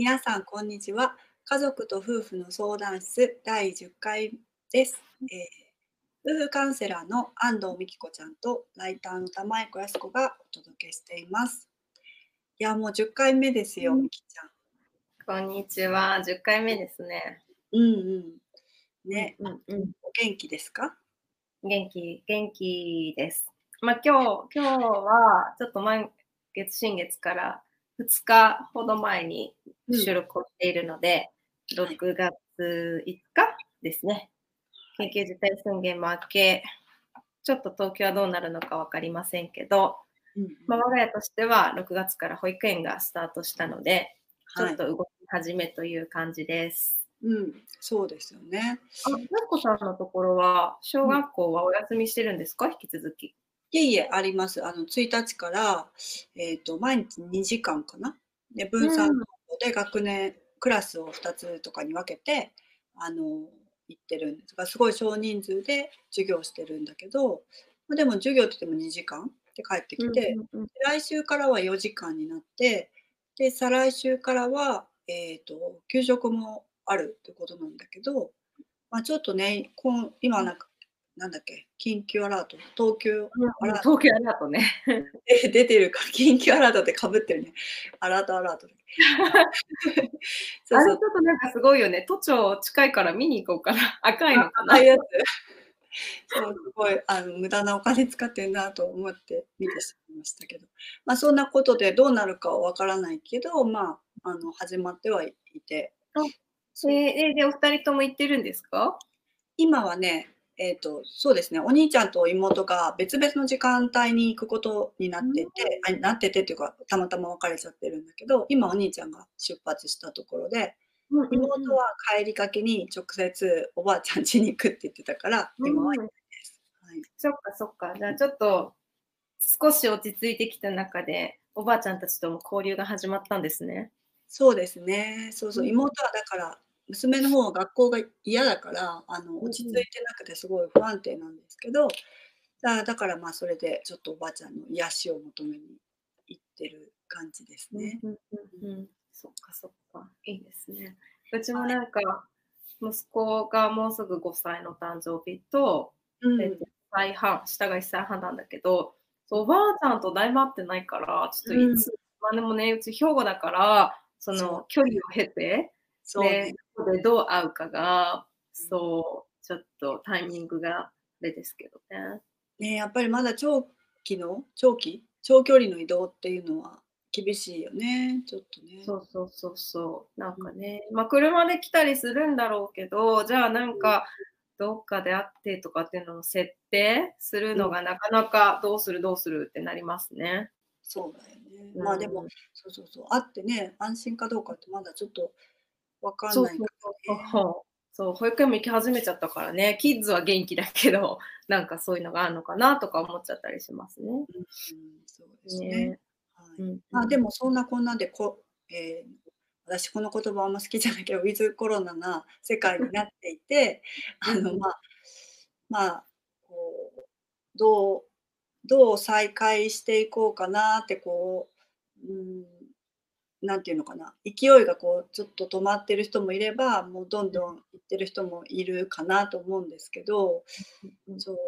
皆さん、こんにちは。家族と夫婦の相談室第10回です。えー夫婦カウンセラーの安藤美希子ちゃんとライターの玉井子康子がお届けしています。いや、もう10回目ですよ、うん美希ちゃん。こんにちは。10回目ですね。うんうん。ね、うんうん。お元気ですか？元気、元気です。まあ今日、今日はちょっと満月、新月から2日ほど前に収録をしているので、はい6月5日ですね。緊急事態宣言も明け、ちょっと東京はどうなるのか分かりませんけど、うんまあ、我が家としては6月から保育園がスタートしたので、ちょはいっと動き始めという感じです。うん、そうですよね。あ、なこさんのところは、小学校はお休みしてるんですか、引き続き。いえいえ、あります。あの、1日から、えっ、と、毎日2時間かな？で、分散うんで学年、クラスを2つとかに分けて、あの、行ってるんですが、すごい少人数で授業してるんだけど、まあでも授業って言っても2時間で帰ってきて、うんうん来週からは4時間になって、で、再来週からは、えっ、と、給食もあるってことなんだけど、まあちょっとね、こん今なんか、なんだっけ、緊急アラート、東京うんあら東京アラートね。で出てるから、緊急アラートってかぶってるね。アラートアラートそうそうれちょっ。となんかすごいよね。都庁近いから見に行こうかな。赤いのかな。ああいうやつ。そう、すごい、あの、無駄なお金使ってんなと思って見てしまいましたけど。まあ、そんなことでどうなるかはわからないけど、まあ、あの、始まってはいて。えーで、お二人とも行ってるんですか？今はね、えっ、と、そうですね、お兄ちゃんと妹が別々の時間帯に行くことになってて、あなっててっていうか、たまたま別れちゃってるんだけど、今お兄ちゃんが出発したところで、妹は帰りかけに直接おばあちゃん家に行くって言ってたから、今は、うんはい、そっかそっか。じゃあちょっと少し落ち着いてきた中で、おばあちゃんたちとも交流が始まったんですね。そうですね。そうそう。うん妹はだから、娘の方は学校が嫌だから、あの、うん落ち着いてなくてすごい不安定なんですけど、だだからまあそれでちょっとおばあちゃんの癒しを求めに行ってる感じですね。うんうんうん、そっかそっか。いいですね。うちもなんか、息子がもうすぐ5歳の誕生日と、うん。えっと1歳半、下が1歳半なんだけど、おばあちゃんとだいぶ会ってないから、ちょっといつ、まあでもね、うち兵庫だから、その距離を経て、そうねで、ここでどう会うかが、そう、ちょっとタイミングがあれですけどね。ねやっぱりまだ長期の、長期？長距離の移動っていうのは厳しいよね。ちょっとね。そうそうそうそう。なんかね、まあ車で来たりするんだろうけど、じゃあなんか、どっかで会ってとかっていうのを設定するのがなかなかどうするどうするってなりますね。そうだよね。うんまあでも、そうそうそう。会ってね、安心かどうかってまだちょっとわかんないかそうらね。そう。そう、保育園も行き始めちゃったからね、キッズは元気だけど、なんかそういうのがあるのかなとか思っちゃったりしますね。うん、そうですね。ねはいうん、まあでもそんなこんなでこ、えー私この言葉あんま好きじゃないけどウィズコロナな世界になっていて あのまあまあこうどうどう再開していこうかなってこう、うん、なんていうのかな。勢いがこうちょっと止まってる人もいればもうどんどん行ってる人もいるかなと思うんですけど、うんそう。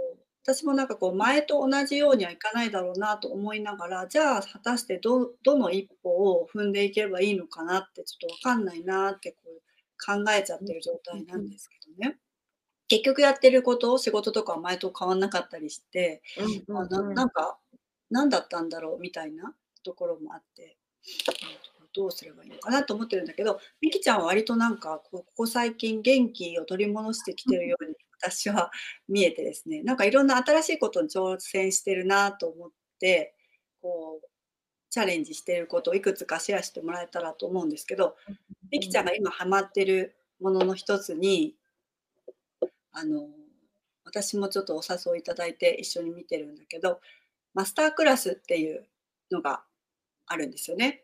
私もなんかこう前と同じようにはいかないだろうなと思いながらじゃあ果たしてどどの一歩を踏んでいけばいいのかなってちょっと分かんないなってこう考えちゃってる状態なんですけどね。結局やってること仕事とかは前と変わんなかったりして、うんあななんか何だったんだろうみたいなところもあって、うんどうすればいいのかなと思ってるんだけどみきちゃんは割となんかこここ最近元気を取り戻してきてるように私は見えてですねなんかいろんな新しいことに挑戦してるなと思ってこうチャレンジしてることをいくつかシェアしてもらえたらと思うんですけどみきちゃんが今ハマってるものの一つにあの私もちょっとお誘いいただいて一緒に見てるんだけどマスタークラスっていうのがあるんですよね。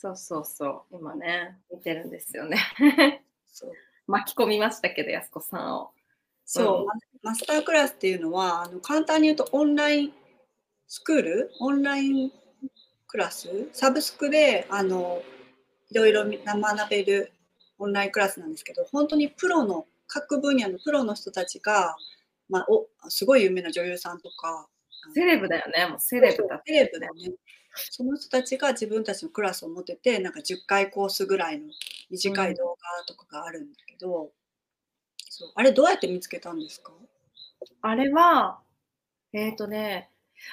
そうそうそう、今ね、見てるんですよね。巻き込みましたけど、やすこさんを。そう、うん。ママスタークラスっていうのはあの簡単に言うとオンラインスクール？オンラインクラス？サブスクであのいろいろ学べるオンラインクラスなんですけど本当にプロの各分野のプロの人たちが、まあ、おすごい有名な女優さんとかセレブだよね。もうセレブだセレブだよねその人たちが自分たちのクラスを持っててなんか10回コースぐらいの短い動画とかがあるんだけど、うん、そうあれどうやって見つけたんですか？あれはえっ、ー、とね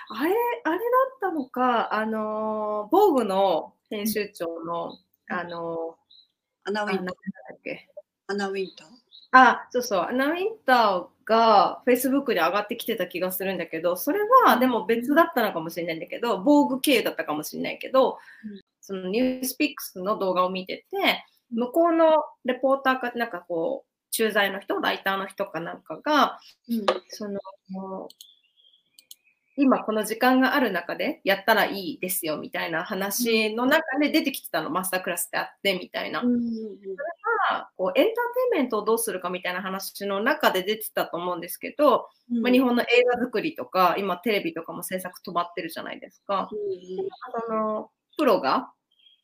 あれあれだったのかあの防具の編集長の、うん、あのアナウィンター。アナウィンター？あそうそうアナウィンターが Facebook に上がってきてた気がするんだけど、それはでも別だったのかもしれないんだけど、防具系だったかもしれないけど、うん、そのニュースピックスの動画を見てて、向こうのレポーターか、なんかこう、駐在の人、ライターの人かなんかが、うん、その、今この時間がある中でやったらいいですよみたいな話の中で出てきてたの、マスタークラスってあってみたいな。それがこうエンターテインメントをどうするかみたいな話の中で出てたと思うんですけど、うん、まあ、日本の映画作りとか今テレビとかも制作止まってるじゃないですか。うん、のプロが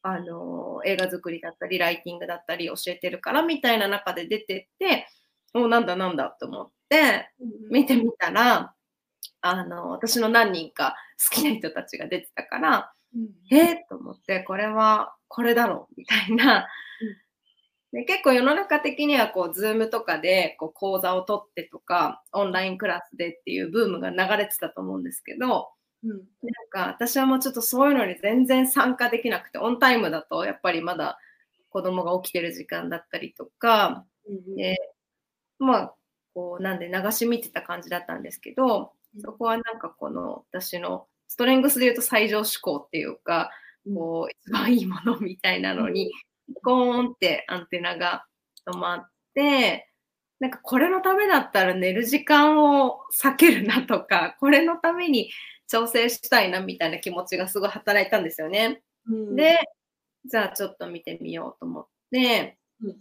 あの映画作りだったりライティングだったり教えてるからみたいな中で出てっておなんだなんだと思って見てみたら。あの、私の何人か好きな人たちが出てたから、うん、えー、と思って、これはこれだろうみたいな。うん、で結構世の中的にはこう、ズームとかでこう講座を取ってとか、オンラインクラスでっていうブームが流れてたと思うんですけど、うん、なんか私はもうちょっとそういうのに全然参加できなくて、オンタイムだとやっぱりまだ子供が起きてる時間だったりとか、うん、でまあ、こうなんで流し見てた感じだったんですけど、そこはなんかこの私のストレングスで言うと最上志向っていうか、こう一番いいものみたいなのに、ゴーンってアンテナが止まって、なんかこれのためだったら寝る時間を避けるなとか、これのために調整したいなみたいな気持ちがすごい働いたんですよね。うん、で、じゃあちょっと見てみようと思って、うん、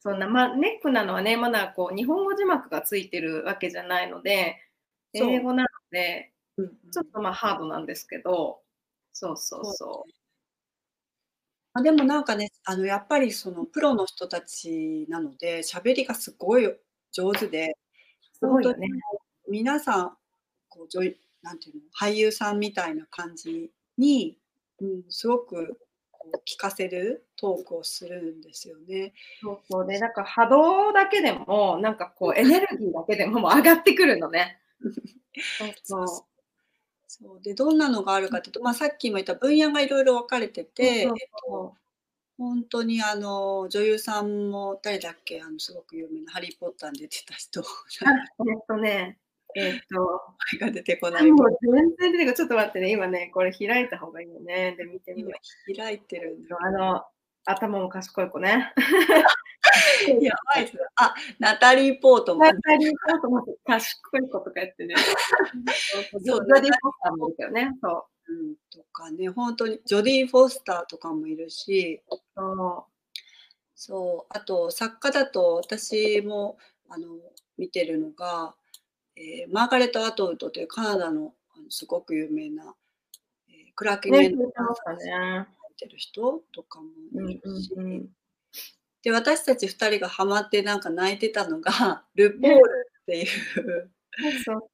そんな、まあ、ネックなのはね、まだこう日本語字幕がついてるわけじゃないので、英語なので、うんちょっとまあハードなんですけど、そうそうそう。あでもなんかね、あのやっぱりそのプロの人たちなので、喋りがすごい上手で、すごいよね。皆さん、こう女なんていうの、俳優さんみたいな感じに、うん、すごく聞かせるトークをするんですよね。そうそうで、なんか波動だけでも、なんかこうエネルギーだけでももう上がってくるのね。そうそう でどんなのがあるかというと、まあ、さっきも言った分野がいろいろ分かれてて、えっと、本当にあの女優さんも誰だっけあのすごく有名な「ハリー・ポッター」に出てた人。えっとね えっと、が出てこない。もう全然出てこない。ちょっと待ってね、今ね、これ開いた方がいいよね。で、見てみよう。開いてるんだ。あの、頭も賢い子ね。やばいっす。あ、ナタリー・ポートも。ナタリー・ポートも賢い子とかやってね。そう、ジョディ・フォスターもいるけどね。そう。うん、とかね、本当にジョディ・フォスターとかもいるし、そうそうあと作家だと私もあの見てるのが、えー、マーガレット・アトウッドというカナダのあのすごく有名な、えー、クラーケン・メンドね、てる人とかもいるし、うんうんうん、で私たち2人がハマってなんか泣いてたのが ルポールっていう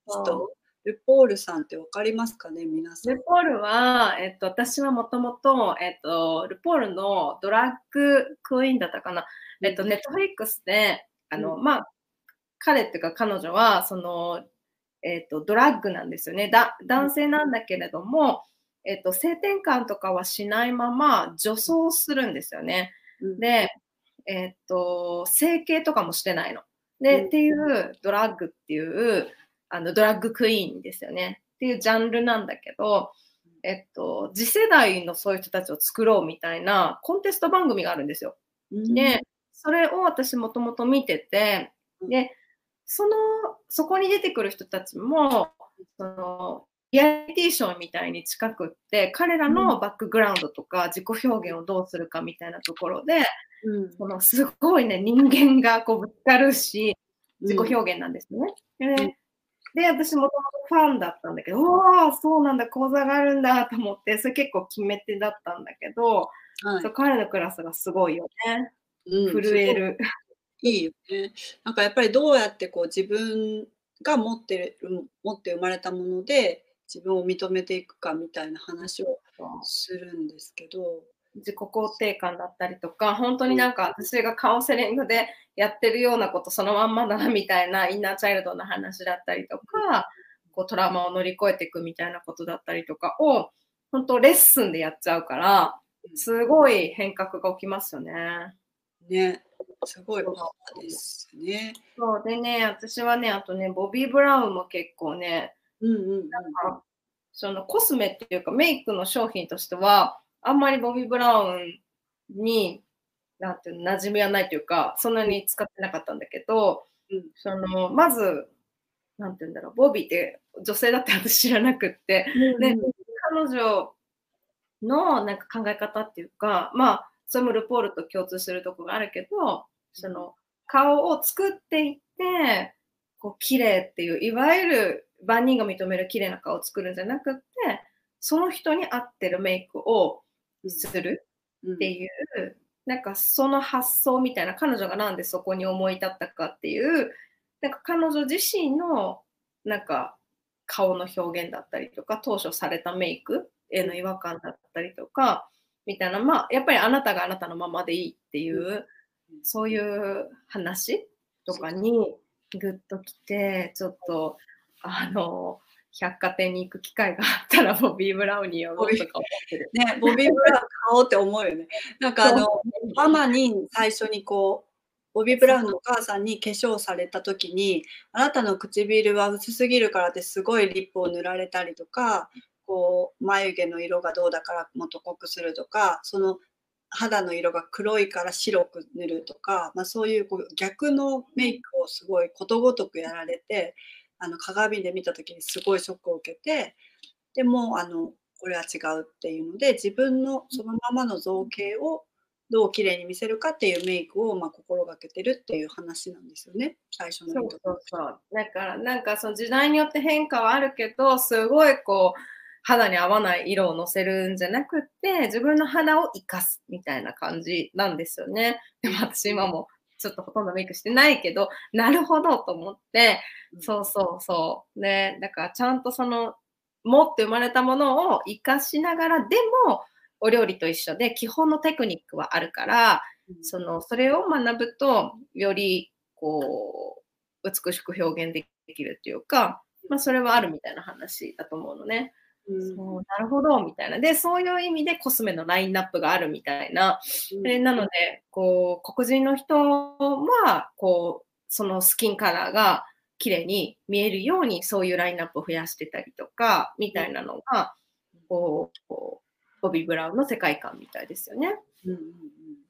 人？ルポールさんって分かりますかね皆さん。ルポールは、えっと、私はもともと、えっと、ルポールのドラッグクイーンだったかな、えっと、ネットフリックスで、あの、うん、まあ、彼っていうか彼女は、その、えっと、ドラッグなんですよね。だ男性なんだけれども、えっと、性転換とかはしないまま女装するんですよね。うん、で、えっと、整形とかもしてないの。で、うん、っていうドラッグっていうあのドラッグクイーンですよね。っていうジャンルなんだけど、えっと、次世代のそういう人たちを作ろうみたいなコンテスト番組があるんですよ。うん、で、それを私もともと見てて、で、その、そこに出てくる人たちも、その、リアリティショーみたいに近くって、彼らのバックグラウンドとか自己表現をどうするかみたいなところで、うん、そのすごいね、人間がこうぶつかるし、自己表現なんですね。うん、でで、私もともとファンだったんだけど、おお、そうなんだ、講座があるんだと思って、それ結構決め手だったんだけど、はいそう彼のクラスがすごいよね。うん震える。いいよね。なんかやっぱりどうやってこう自分が持ってる持って生まれたもので自分を認めていくかみたいな話をするんですけど。自己肯定感だったりとか、本当になんか私がカウンセリングでやってるようなことそのまんまだなみたいなインナーチャイルドの話だったりとか、こうトラウマを乗り越えていくみたいなことだったりとかを、本当レッスンでやっちゃうから、すごい変革が起きますよね。ね、すごいパワーですね。そう。でね、私はね、あとね、ボビー・ブラウンも結構ね、うんうんうん。なんかそのコスメっていうかメイクの商品としては、あんまりボビー・ブラウンに、なんていうの、馴染みはないというか、そんなに使ってなかったんだけど、うんその、まず、なんていうんだろう、ボビーって女性だって私知らなくって、ね、彼女のなんか考え方っていうか、まあ、それもルポールと共通するところがあるけど、その顔を作っていって、こう綺麗っていう、いわゆる万人が認める綺麗な顔を作るんじゃなくって、その人に合ってるメイクをするうん。っていう、なんかその発想みたいな、彼女がなんでそこに思い立ったかっていう、なんか彼女自身のなんか顔の表現だったりとか、当初されたメイクへの違和感だったりとか、みたいな、まあ、やっぱりあなたがあなたのままでいいっていう、そういう話とかにグッときて、ちょっと、あの、百貨店に行く機会があったら、ボビー・ブラウンに寄ろうとか思ってる。ね、ボビー・ブラウン買おうって思うよね。なんかあの、ママに最初にこう、ボビー・ブラウンのお母さんに化粧された時に、あなたの唇は薄すぎるからってすごいリップを塗られたりとか、こう、眉毛の色がどうだからもっと濃くするとか、その肌の色が黒いから白く塗るとか、まあ、そういうこう逆のメイクをすごいことごとくやられて、あの鏡で見た時にすごいショックを受けて、でもあのこれは違うっていうので自分のそのままの造形をどう綺麗に見せるかっていうメイクをまあ心がけてるっていう話なんですよね最初のそうそうそう。だから、なんかその時代によって変化はあるけど、すごいこう、肌に合わない色をのせるんじゃなくって、自分の肌を生かすみたいな感じなんですよね。でも私今もちょっとほとんどメイクしてないけど、なるほどと思って、そうそうそう。ね、だからちゃんとその、持って生まれたものを生かしながら、でも、お料理と一緒で基本のテクニックはあるから、そのそれを学ぶとよりこう美しく表現できるっていうか、まあ、それはあるみたいな話だと思うのね。うんそうなるほどみたいな。でそういう意味でコスメのラインナップがあるみたいな。でなのでこう黒人の人はこうそのスキンカラーが綺麗に見えるようにそういうラインナップを増やしてたりとかみたいなのがこうこうボビー・ブラウンの世界観みたいですよね。うんうんうん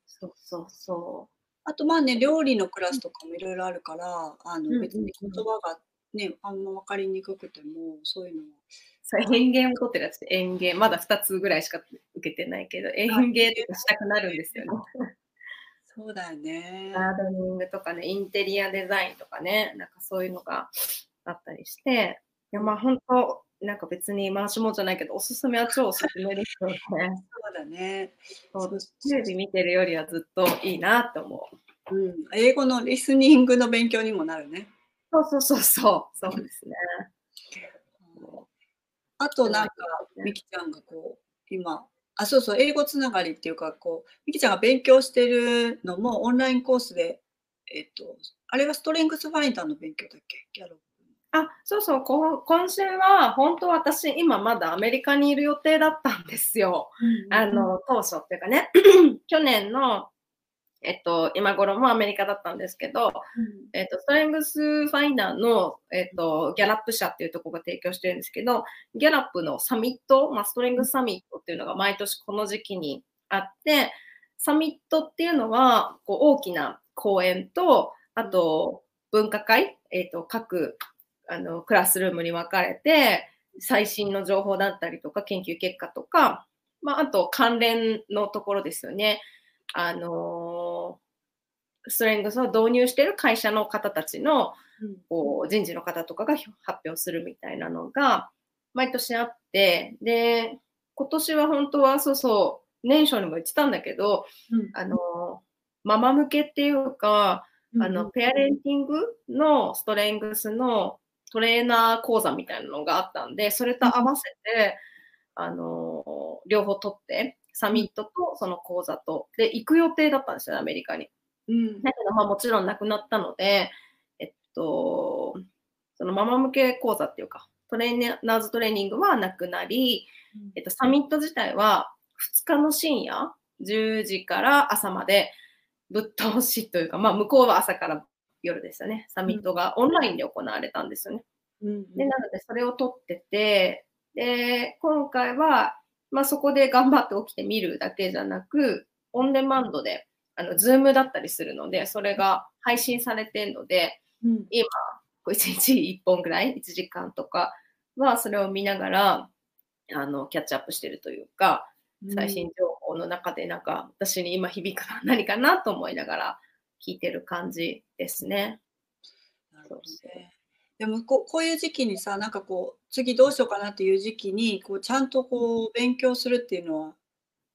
そうそうそう。あとまあね料理のクラスとかもいろいろあるからあうんうんうんの別に言葉がねあんま分かりにくくてもそういうのはそう園芸を取ってるやつで園芸、まだ2つぐらいしか受けてないけど、園芸とかしたくなるんですよね。そうだよね。ガーデニングとかね、インテリアデザインとかね、なんかそういうのがあったりして、いやまあ本当、なんか別に回しもんじゃないけど、おすすめは超おすすめですよね。そうだね。そうテレビ見てるよりはずっといいなって思う。うん、英語のリスニングの勉強にもなるね。そうそうそうそう、そうですね。あとなんか、みきちゃんがこう、今、あ、そうそう、英語つながりっていうか、こう、みきちゃんが勉強してるのもオンラインコースで、えっと、あれはストレングスファインダーの勉強だっけ？ギャロップ。あ、そうそう、こ今週は本当私今まだアメリカにいる予定だったんですよ。あの、当初っていうかね、去年の、えっと、今頃もアメリカだったんですけど、えっと、ストレングスファインダーの、えっと、ギャラップ社っていうところが提供してるんですけど、ギャラップのサミット、まあ、ストレングスサミットっていうのが毎年この時期にあって、サミットっていうのは、こう、大きな講演と、あと、分科会、えっと、各、あの、クラスルームに分かれて、最新の情報だったりとか、研究結果とか、まあ、あと関連のところですよね。あのストレングスを導入している会社の方たちのこう人事の方とかが発表するみたいなのが毎年あって、で、今年は本当はそうそ年初にも言ってたんだけど、うん。あの、ママ向けっていうか、あの、ペアレンティングのストレングスのトレーナー講座みたいなのがあったんで、それと合わせて、あの、両方取って、サミットとその講座と、で、行く予定だったんですよ、アメリカに。うんだけど、まあもちろんなくなったので、えっと、そのママ向け講座っていうか、トレーナーズトレーニングはなくなり、えっと、サミット自体は2日の深夜、10時から朝までぶっ通しというか、まあ向こうは朝から夜ですよね。サミットがオンラインで行われたんですよね。うんで、なのでそれを撮ってて、で、今回は、まあそこで頑張って起きて見るだけじゃなく、オンデマンドで、あの、ズームだったりするので、それが配信されてるので、うん今、こう1日1本ぐらい、1時間とかは、それを見ながら、あの、キャッチアップしてるというか、最新情報の中で、なんか、私に今響くのは何かなと思いながら聞いてる感じですね。なるほどね。でもこうこういう時期にさなんかこう次どうしようかなっていう時期にこうちゃんとこう勉強するっていうのは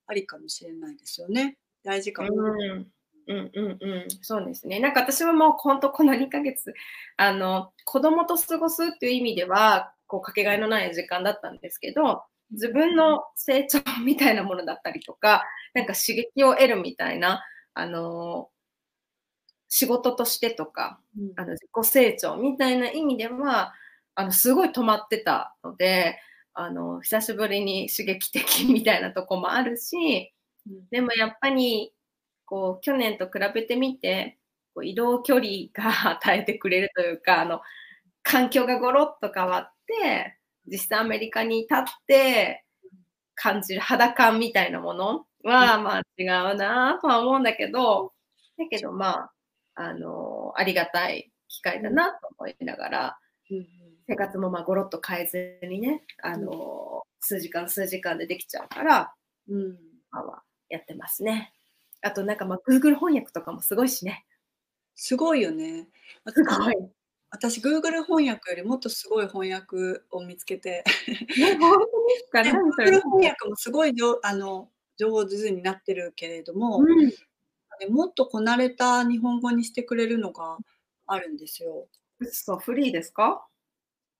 ありかもしれないですよね。大事かも。うんうんうんうん、そうですね。なんか私はもう本当この2ヶ月、あの、子供と過ごすっていう意味では、こう、かけがえのない時間だったんですけど、自分の成長みたいなものだったりとか、なんか刺激を得るみたいな、あの、仕事としてとか、うんあの自己成長みたいな意味では、あの、すごい止まってたので、あの、久しぶりに刺激的みたいなとこもあるし、うんでもやっぱり、こう、去年と比べてみて、こう移動距離が 与えてくれるというか、あの、環境がゴロッと変わって、実際アメリカに立って感じる肌感みたいなものは、まあ違うなとは思うんだけど、だけどまあ、あの、ありがたい機会だなと思いながら、うん生活もまあゴロッと変えずにね、あの、数時間数時間でできちゃうから、うん。今はやってますね。あとなんかまあ Google 翻訳とかもすごいしね。すごいよね。すごい。私 Google 翻訳よりもっとすごい翻訳を見つけて、ね、本当です Google れ。翻訳もすごい上あの上手になってるけれども、うん。でもっとこなれた日本語にしてくれるのがあるんですよ。そう、フリーですか？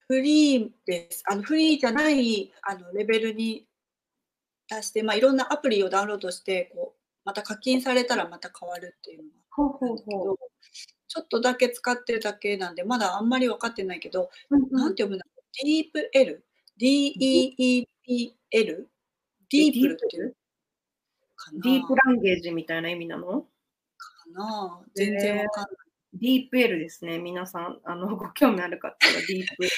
フリーです。あのフリーじゃないあのレベルに出して、まあ、いろんなアプリをダウンロードしてこうまた課金されたらまた変わるっていうのがほうほうほちょっとだけ使ってるだけなんでまだあんまり分かってないけど、う。うんなんて読むんだろう ?DeepL? D-E-E-P-L? ディープルっていうかなディープランゲージみたいな意味なの？かな全然わかんない。ディープ L ですね。皆さん、あの、ご興味ある方はディープ L。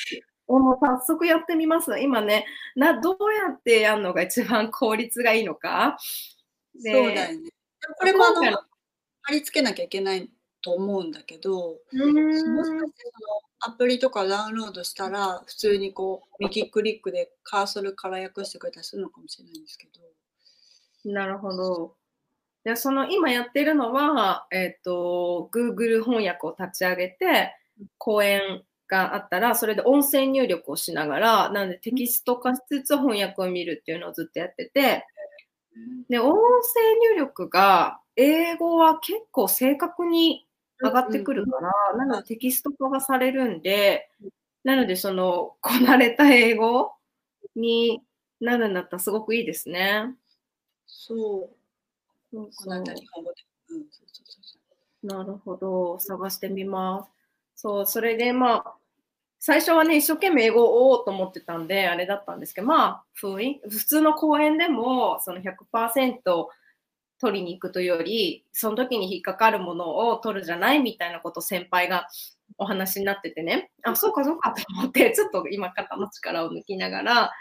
おもう早速やってみます。今ねな、どうやってやるのが一番効率がいいのか。でそうだよね。これもあの貼り付けなきゃいけないと思うんだけど、うーんもしかしてそのアプリとかダウンロードしたら、普通にこう、右クリックでカーソルから訳してくれたりするのかもしれないんですけど。なるほど。で、その今やってるのは、えっ、と、Google 翻訳を立ち上げて、講演があったら、それで音声入力をしながら、なのでテキスト化しつつ翻訳を見るっていうのをずっとやってて、で、音声入力が、英語は結構正確に上がってくるから、なのでテキスト化がされるんで、なのでその、こなれた英語になるんだったらすごくいいですね。そう。なるほど。探してみます。そう、それでまあ、最初はね、一生懸命英語を追おうと思ってたんで、あれだったんですけど、まあ、普普通の講演でも、その100%取りに行くというより、その時に引っかかるものを取るじゃない？みたいなことを先輩がお話になっててね、あ、そうかそうかと思って、ちょっと今肩の力を抜きながら、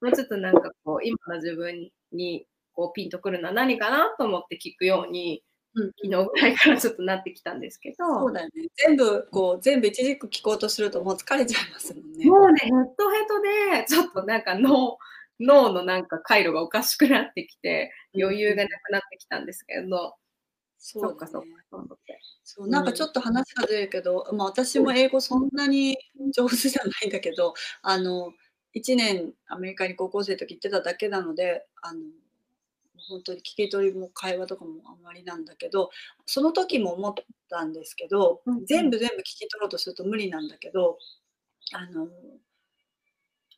もうちょっとなんかこう、今の自分にこうピンとくるのは何かなと思って聞くように、昨日ぐらいからちょっとなってきたんですけど、そうだよね。全部、こう、全部一軸聞こうとするともう疲れちゃいますもんね。もうね、ヘッドヘッドで、ちょっとなんか脳、脳のなんか回路がおかしくなってきて、余裕がなくなってきたんですけど、そそうかそうか。そう思って。そうなんかちょっと話がずれるけど、まあ、私も英語そんなに上手じゃないんだけど、あの1年アメリカに高校生の時行ってただけなのであの本当に聞き取りも会話とかもあんまりなんだけどその時も思ったんですけど、うんうん。全部全部聞き取ろうとすると無理なんだけどあの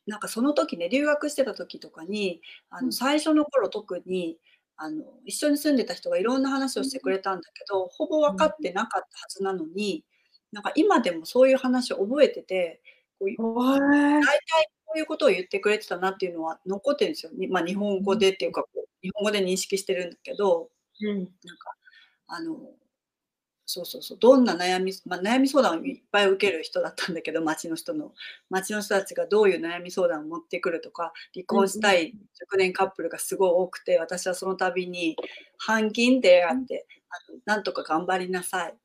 なんかその時ね留学してた時とかにあうん。の最初の頃特にあの一緒に住んでた人がいろんな話をしてくれたんだけど、ほぼ分かってなかったはずなのになんか今でもそういう話を覚えててこう大体こういうことを言ってくれてたなっていうのは残ってるんですよ。にまあ、日本語でっていうかこう日本語で認識してるんだけどうん。なんかあのそうそうそうどんな悩み、まあ、悩み相談をいっぱい受ける人だったんだけど町の人の。町の人たちがどういう悩み相談を持ってくるとか離婚したい熟年カップルがすごい多くて私はその度に「半金であってあのなんとか頑張りなさい」っ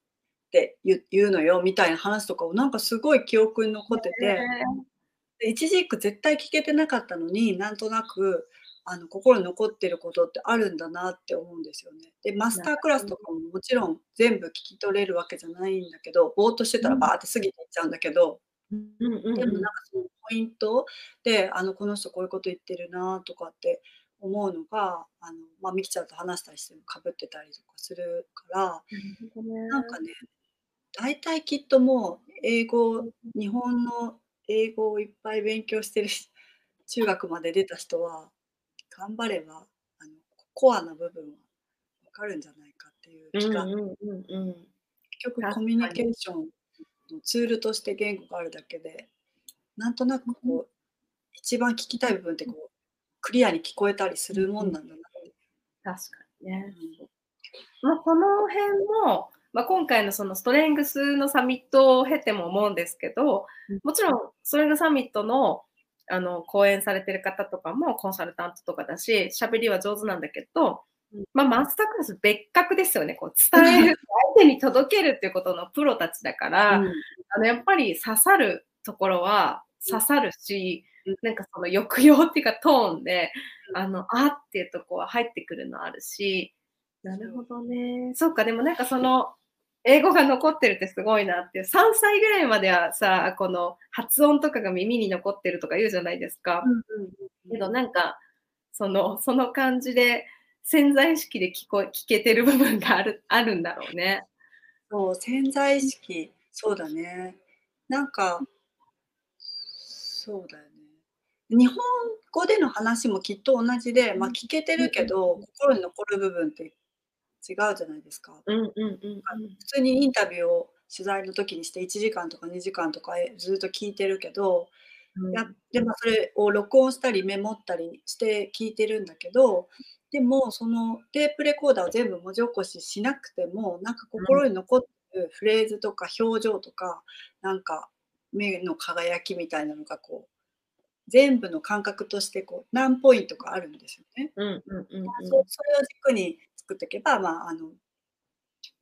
て言うのよみたいな話とかをなんかすごい記憶に残ってて。で一時期絶対聞けてなかったのになんとなくあの心に残ってることってあるんだなって思うんですよね。でマスタークラスとかももちろん全部聞き取れるわけじゃないんだけどぼーっとしてたらバーって過ぎていっちゃうんだけど、うんうんでもなんかそのポイントであのこの人こういうこと言ってるなとかって思うのがあの、まあ、ミキちゃんと話したりしてもかぶってたりとかするからなんかね大体きっともう英語日本の英語をいっぱい勉強してるし中学まで出た人は頑張ればあのコアな部分は分かるんじゃないかっていう気が、うんうんうんうん。結局コミュニケーションのツールとして言語があるだけでなんとなくこう一番聞きたい部分ってこうクリアに聞こえたりするもんなんだなって。確かにね。うん。まあ、この辺も、まあ、今回のそのストレングスのサミットを経ても思うんですけどうん、もちろんストレングスサミットのあの講演されてる方とかもコンサルタントとかだし、喋りは上手なんだけどうん、まあ、マスタークラス別格ですよね。こう伝える、相手に届けるっていうことのプロたちだから、うん。あのやっぱり刺さるところは刺さるし、うん。なんかその抑揚っていうかトーンで、うん。あの、あっていうとこは入ってくるのあるし、なるほどね。そっか、でもなんかその、英語が残ってるってすごいなって。いう、3歳ぐらいまではさ、この発音とかが耳に残ってるとか言うじゃないですか。けどなんか、その、その感じで潜在意識で聞こ聞けてる部分があるあるんだろうね。そう潜在意識。そうだね。なんかそうだよね。日本語での話もきっと同じで、まあ、聞けてるけど心に残る部分って違うじゃないですかうんうんうんうん。普通にインタビューを取材の時にして1時間とか2時間とかずっと聞いてるけど、やでもそれを録音したりメモったりして聞いてるんだけどでもそのテープレコーダーを全部文字起こししなくてもなんか心に残ってるフレーズとか表情とかなんか目の輝きみたいなのがこう全部の感覚としてこう何ポイントかあるんですよね。うんうんうんうん。そそれを軸に作っていけば、まあ、あの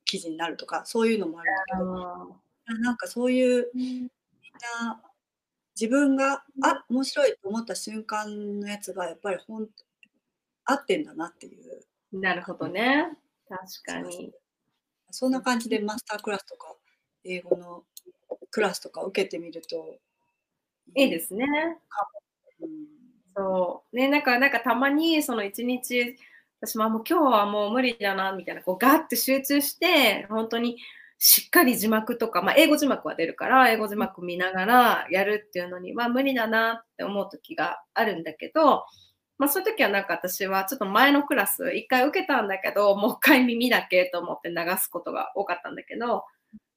記事になるとかそういうのもあるんだけど。あなんかそういうみんな自分があ面白いと思った瞬間のやつがやっぱりほん合ってんだなっていう。ーなるほどね。確かに。そんな感じでマスタークラスとか英語のクラスとか受けてみるといいですね。うん。そう。ね、なんか、なんかたまに、その一日、私もあもう今日はもう無理だな、みたいな、こうガッて集中して、本当にしっかり字幕とか、まあ英語字幕は出るから、英語字幕見ながらやるっていうのには無理だなって思う時があるんだけど、まあそういう時はなんか私はちょっと前のクラス一回受けたんだけど、もう一回耳だけと思って流すことが多かったんだけど、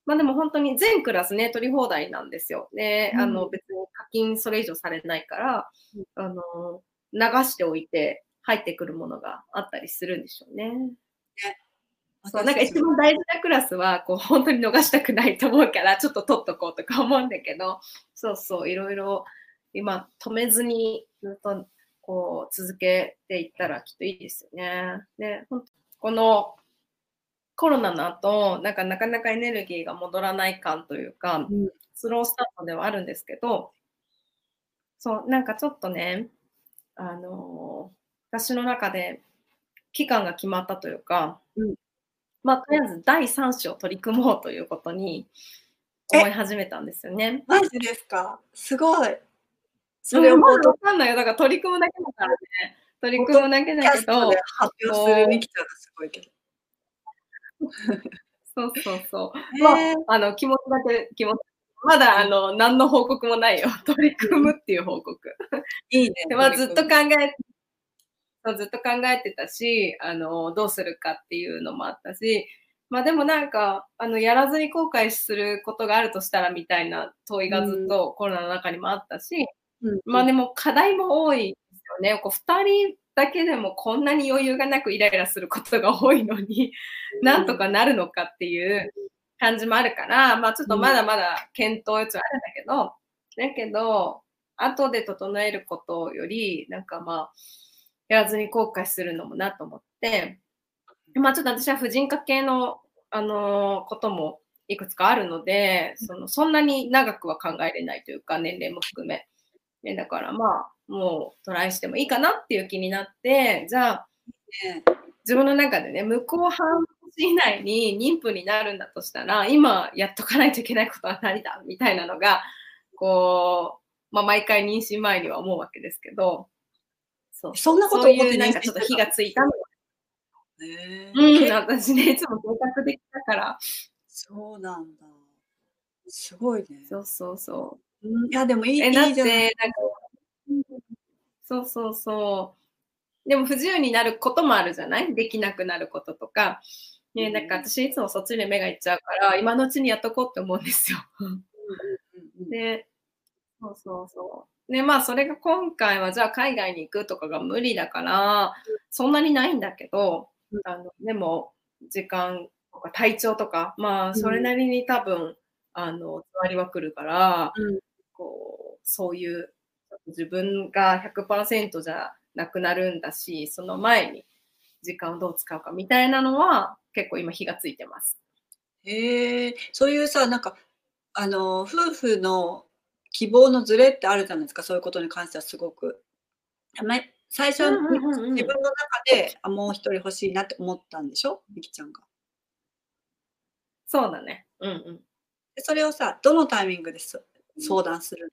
まあでも本当に全クラスね、取り放題なんですよ。で、あのうん別に課金それ以上されないから、うんあの、流しておいて入ってくるものがあったりするんでしょうね。そう、なんか一番大事なクラスは、こう、本当に逃したくないと思うから、ちょっと取っとこうとか思うんだけど、そうそう、いろいろ、今、止めずに、ずっと、こう、続けていったらきっといいですよね。で、この、コロナの後、なんかなかなかエネルギーが戻らない感というか、うんスロースタートではあるんですけど、そう、なんかちょっとね、あの私の中で期間が決まったというか、うんまあ、とりあえず第3子を取り組もうということに思い始めたんですよね。マジですか？すごいそそれをまだわかんないよ。だから取り組むだけだからね。取り組むだけだけど、発表するミキちゃんがすごいけど。そうそうそう。まあ、あの、気持ちだけ、気持ち。まだ、あの、何の報告もないよ。取り組むっていう報告。いいね。まあ、ずっと考え、ずっと考えてたし、あの、どうするかっていうのもあったし、まあでもなんか、あの、やらずに後悔することがあるとしたらみたいな問いがずっとコロナの中にもあったし、うん、まあでも課題も多いですよね。こう2人だけでもこんなに余裕がなくイライラすることが多いのに、なんとかなるのかっていう感じもあるから、まあちょっとまだまだ検討余地はあるんだけど、だけど、後で整えることより、なんかまあ、やらずに後悔するのもなと思って、まあちょっと私は婦人科系の、あのー、こともいくつかあるので、そのそんなに長くは考えれないというか、年齢も含め。ね、だからまあ、もうトライしてもいいかなっていう気になって、じゃあ、自分の中でね、向こう半年以内に妊婦になるんだとしたら、今やっとかないといけないことは何だみたいなのが、こう、まあ、毎回妊娠前には思うわけですけど、そうそんなこと思ってなんかちょっと火がついたの。うん、私ね、いつも計画できたから。そうなんだ。すごいね。そうそうそう。うん、いや、でもいい。え、だって、なんか、そうそうそう。でも不自由になることもあるじゃない？できなくなることとか。ね、なんか私いつもそっちに目がいっちゃうから、今のうちにやっとこうって思うんですよ。で、そうそうそう。で、まあそれが今回はじゃあ海外に行くとかが無理だから、そんなにないんだけど、あのでも時間とか体調とか、まあそれなりに多分、あの、つわりは来るから、こう、そういう自分が100%じゃなくなるんだし、その前に時間をどう使うかみたいなのは結構今火がついてます。へえ、そういうさ、なんか、あの、夫婦の希望のズレってあるじゃないですか、そういうことに関してはすごく。最初、自分の中で、あ、もう一人欲しいなって思ったんでしょ？みきちゃんが。そうだね。うんうん。それをさ、どのタイミングで相談する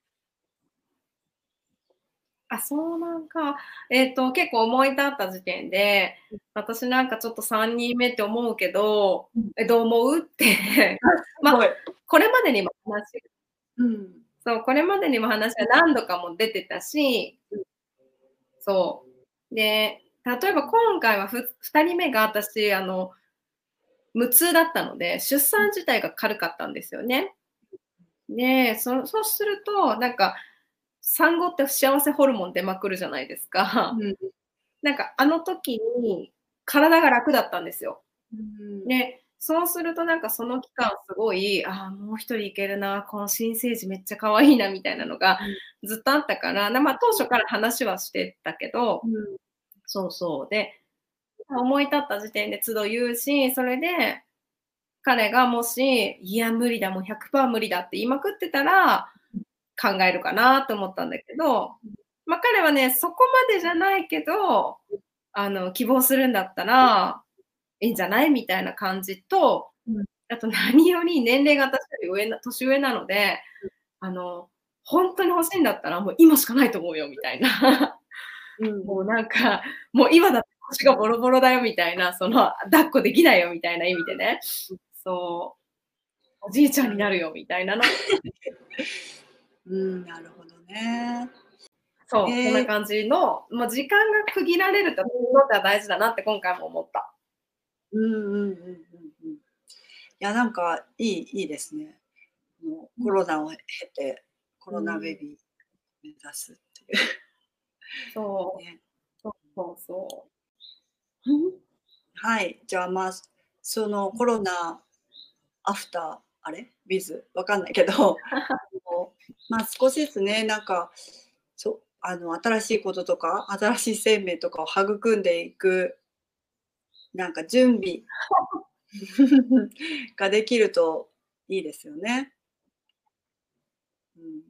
あ、そうなんか。えっ、と、結構思い立った時点で、私なんかちょっと3人目って思うけど、え、どう思う？ってまあ、これまでにも話、うん、そう、これまでにも話は何度かも出てたし、そう。で、例えば今回は2人目が私、あの、無痛だったので、出産自体が軽かったんですよね。で、そそうすると、なんか、産後って幸せホルモン出まくるじゃないですか。うん、なんかあの時に体が楽だったんですよ。うん、で、そうするとなんかその期間すごい、ああ、もう一人いけるな、この新生児めっちゃ可愛いなみたいなのがずっとあったから、まあ当初から話はしてたけど、うん、そうそう。で、思い立った時点で都度言うし、それで彼がもし、いや、無理だ、もう100%無理だって言いまくってたら、考えるかなと思ったんだけど、まあ、彼はね、そこまでじゃないけど、あの、希望するんだったら、いいんじゃない？みたいな感じと、あと何より年齢が私より上な、年上なので、あの、本当に欲しいんだったらもう今しかないと思うよみたいな。うん、もうなんか、もう今だって腰がボロボロだよみたいな、その、抱っこできないよみたいな意味でね。そう、おじいちゃんになるよみたいなの。うん、なるほどね。そう、えー、こんな感じの、まあ、時間が区切られるって大事だなって今回も思。うんうんうんうんうん。いや、なんかいい、いいですね。もうコロナを経て、コロナベビー目指すっていう。そう。ね、そうそうそう。はい。じゃあまあ、そのコロナアフター、あれ？ビズ？わかんないけど まあ少しずつねなんかそあの新しいこととか新しい生命とかを育んでいくなんか準備 ができるといいですよね。うん、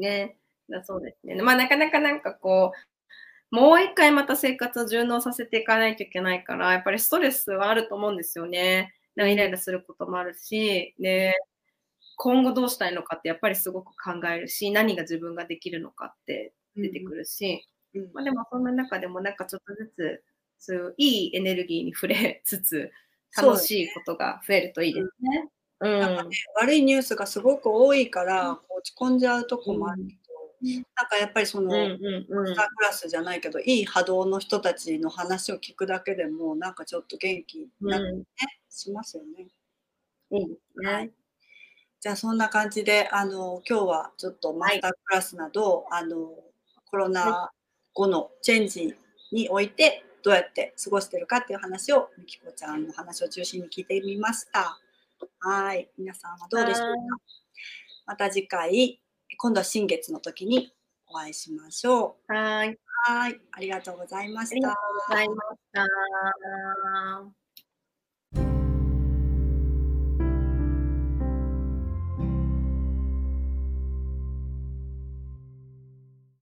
ねだそうですね。まあなかなかなんかこうもう一回また生活を順応させていかないといけないからやっぱりストレスはあると思うんですよね。イライラすることもあるし、で、今後どうしたいのかってやっぱりすごく考えるし、何が自分ができるのかって出てくるし、うん。まあ、でもそんな中でもなんかちょっとずつ、そういういいエネルギーに触れつつ、楽しいことが増えるといいですね。うん。なんかね、悪いニュースがすごく多いから、落ち込んじゃうとこもあるけど、うんなんかやっぱりその、うんうんうんマスタークラスじゃないけど、いい波動の人たちの話を聞くだけでも、なんかちょっと元気になったりね、うしますよね。ん。いいですね。はい。じゃあそんな感じで、あの、今日はちょっとマスタークラスなど、あの、コロナ後のチェンジにおいて、どうやって過ごしてるかっていう話を、みきこちゃんの話を中心に聞いてみました。はい。皆さんはどうでしょうか？はいまた次回、今度は新月の時にお会いしましょう。はい。はい。ありがとうございましたありがとう。ございました。